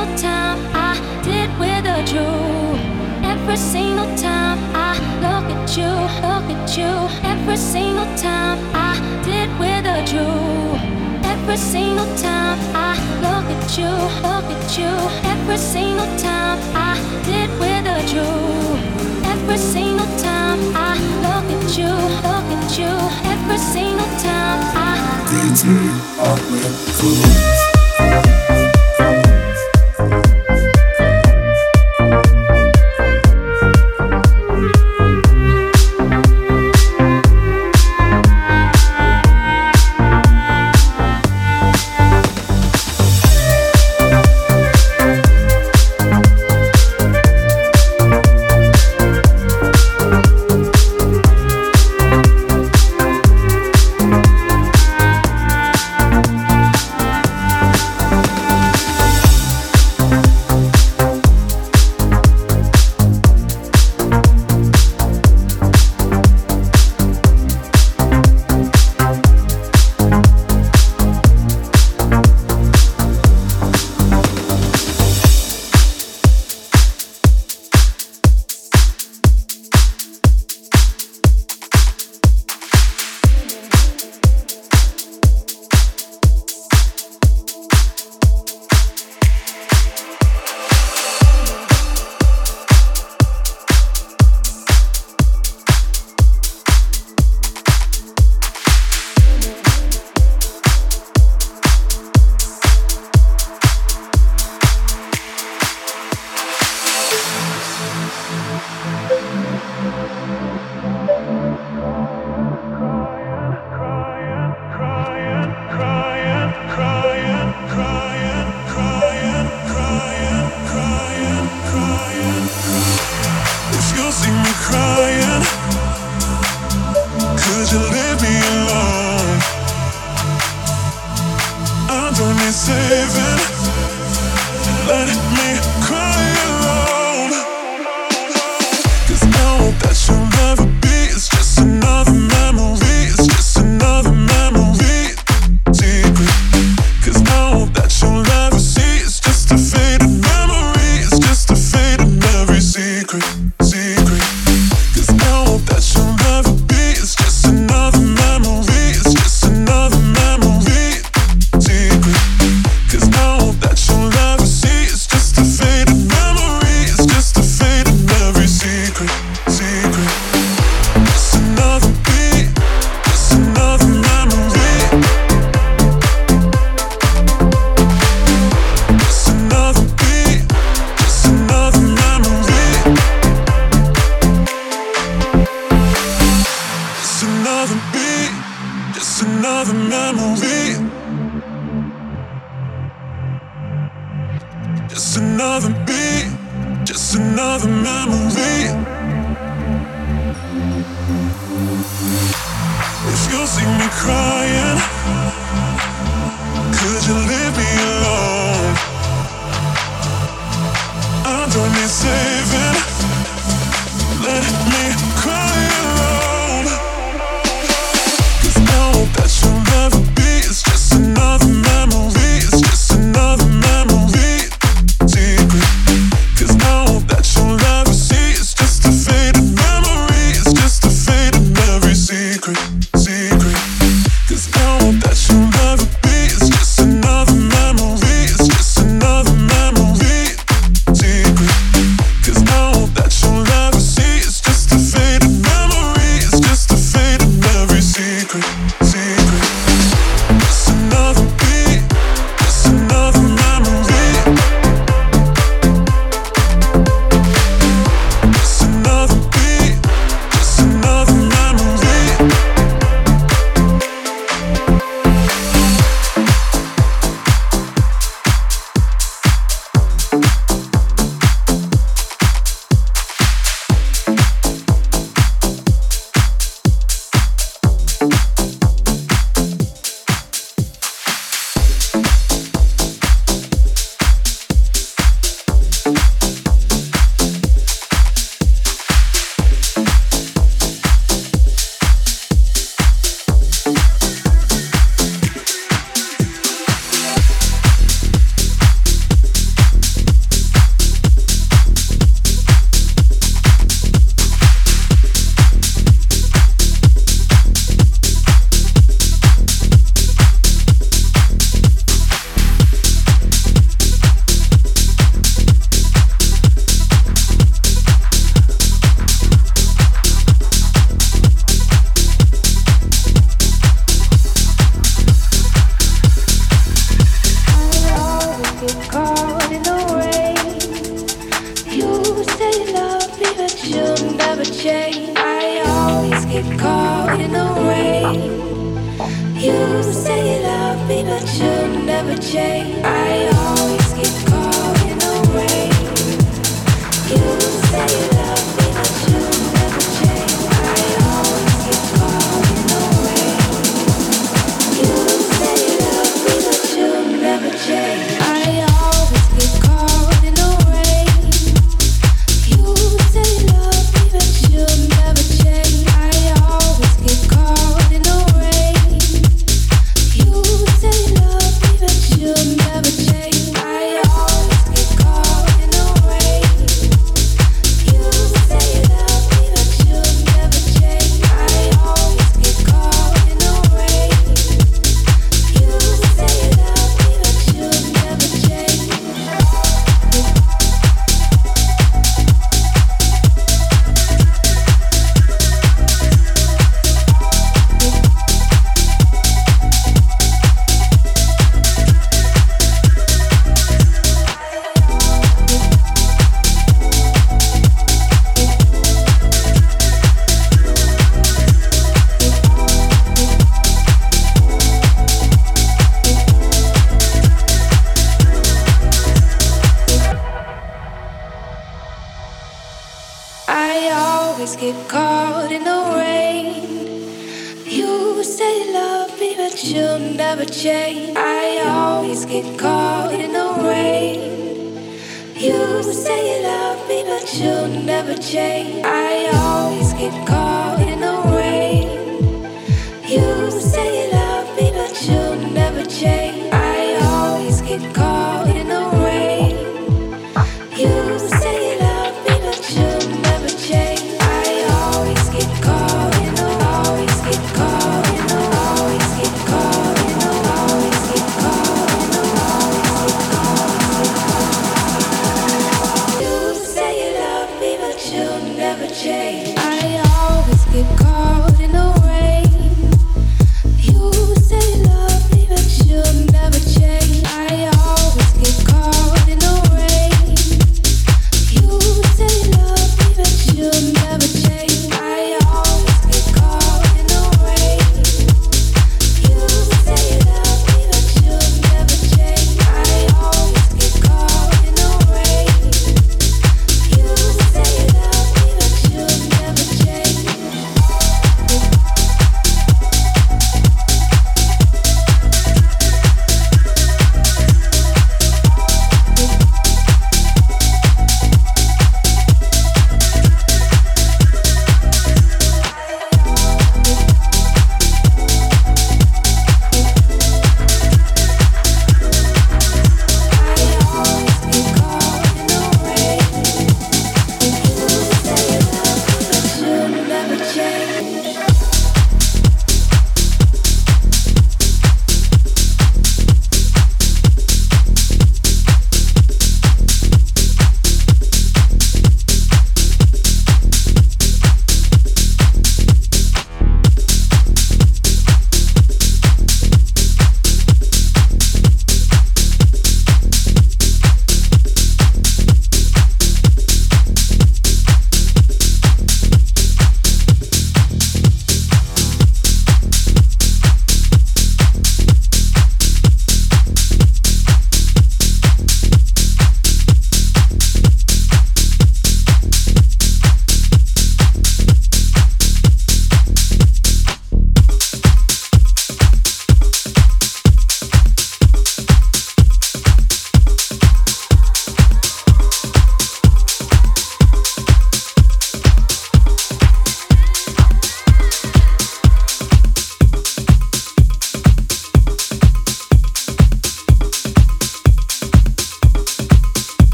single time I did with a Jew. Every single time I look at you, look at you. Every single time I did with a Jew. Every single time I look at you, look at you. Every single time I did with a Jew. Every single time I look at you, look at you. Every single time I. DJ Ahmed Cruz.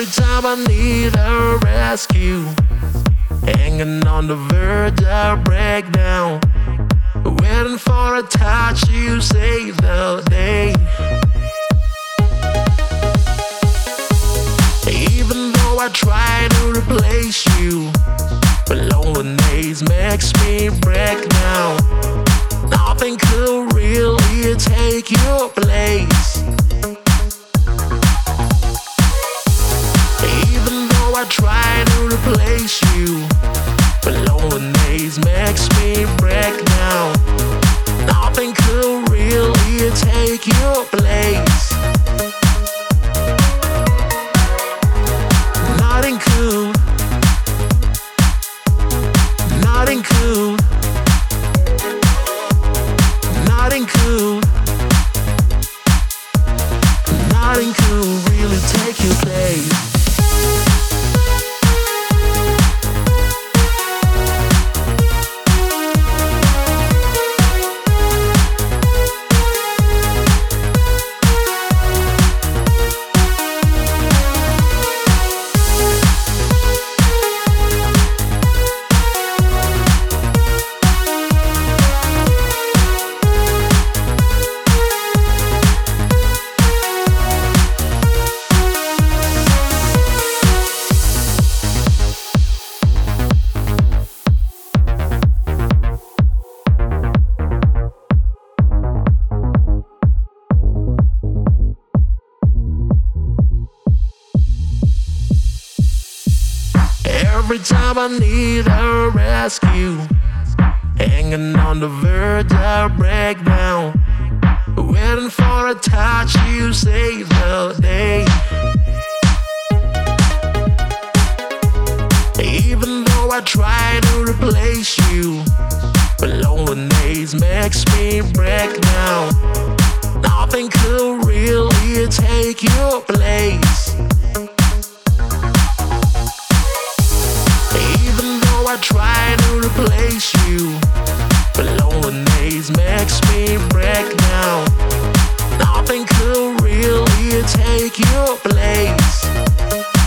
Every time I need a rescue, hanging on the verge of breakdown. Waiting for a touch, you save the day. Even though I try to replace you, but loneliness makes me break now. Nothing could really take your place. I try to replace you, but loneliness makes me break down. Nothing could really take your place. Nothing could. Nothing could. Nothing could. Nothing could really take your place. I need a rescue. Hanging on the verge of breakdown. Waiting for a touch, you save the day. Even though I try to replace you, but lonely makes me break down. Nothing could really take your place. I try to replace you, but loneliness makes me break down. Nothing could really take your place.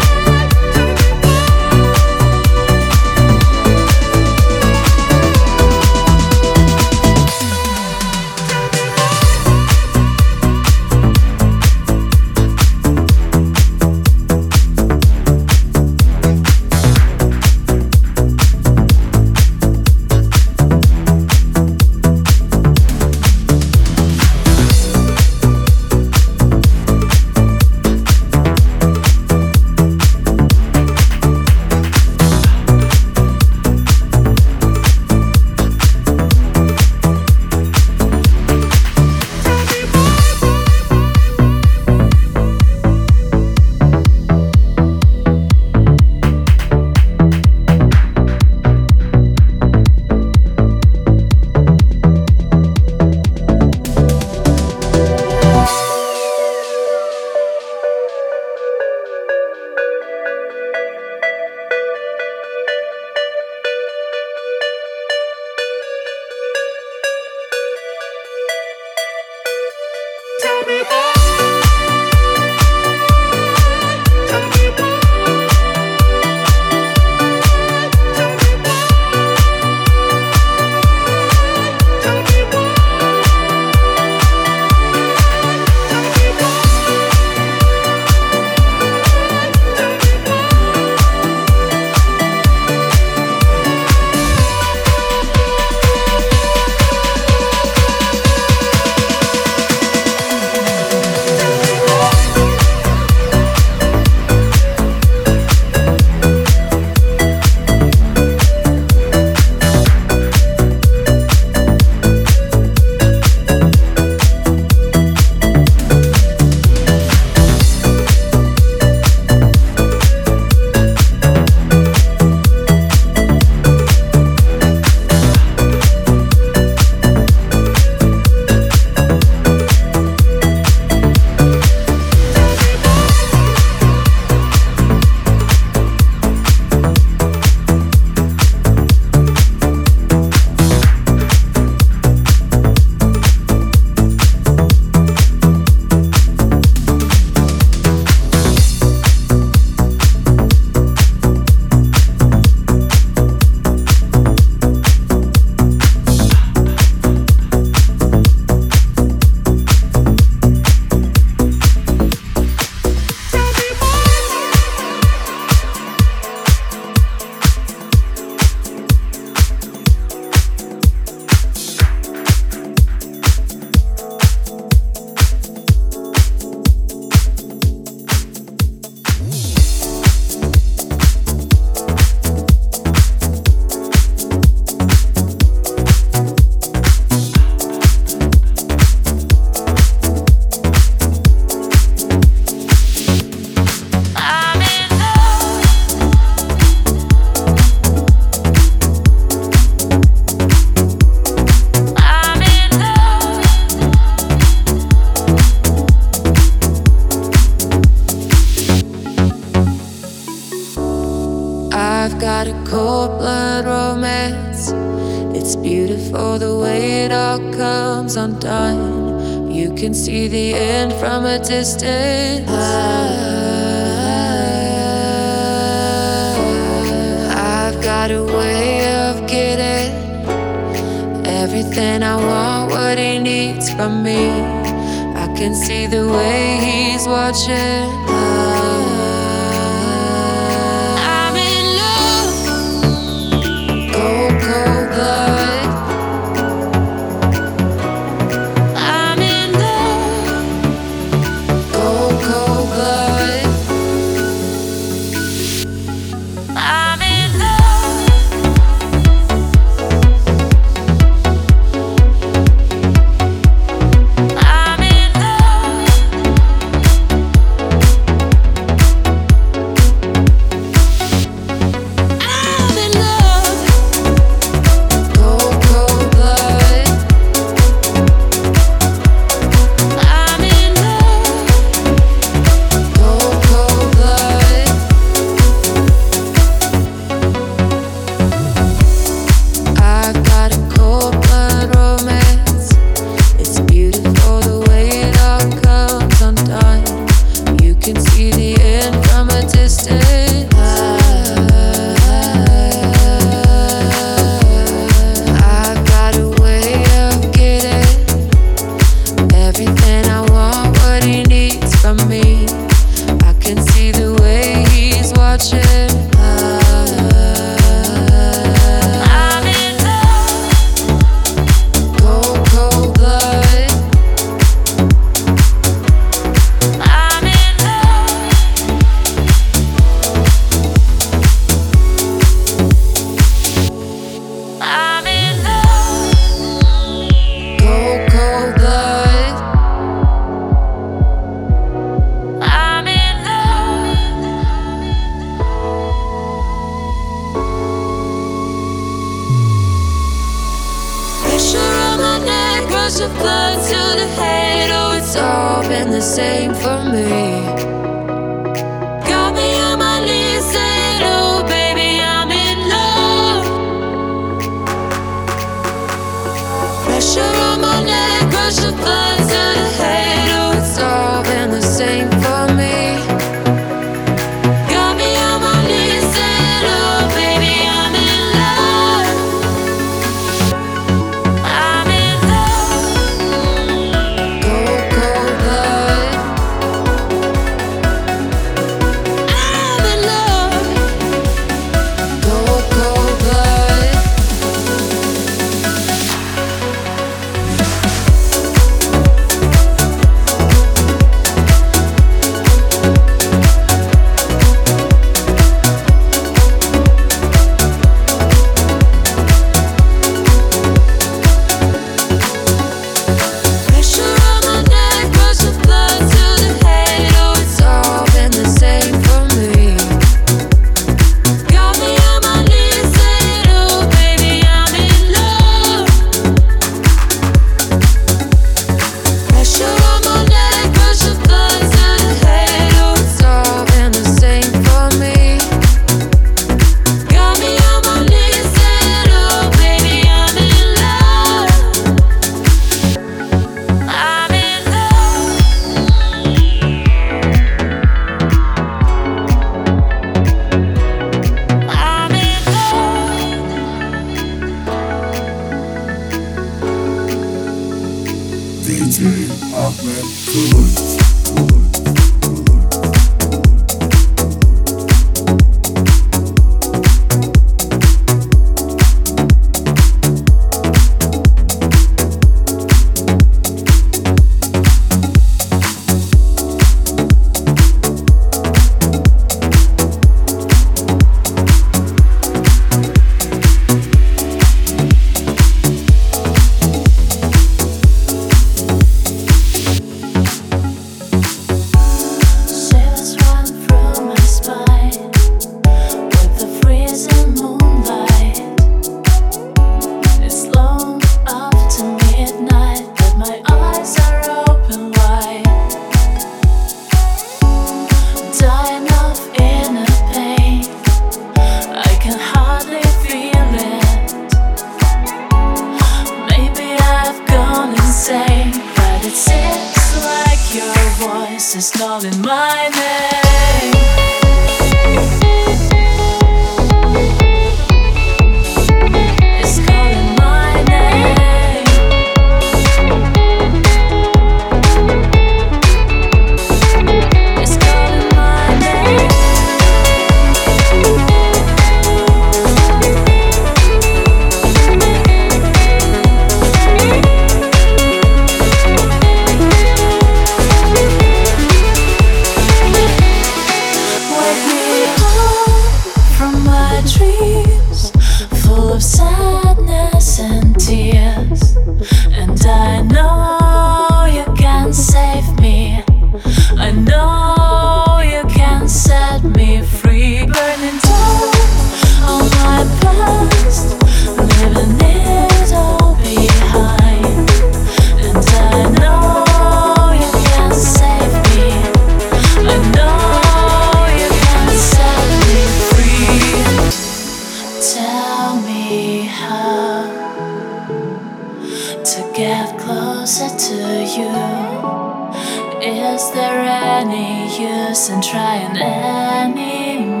Is there any use in trying anymore?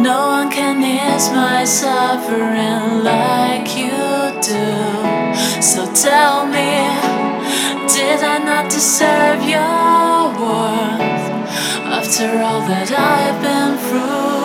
No one can ease my suffering like you do. So tell me, did I not deserve your worth after all that I've been through?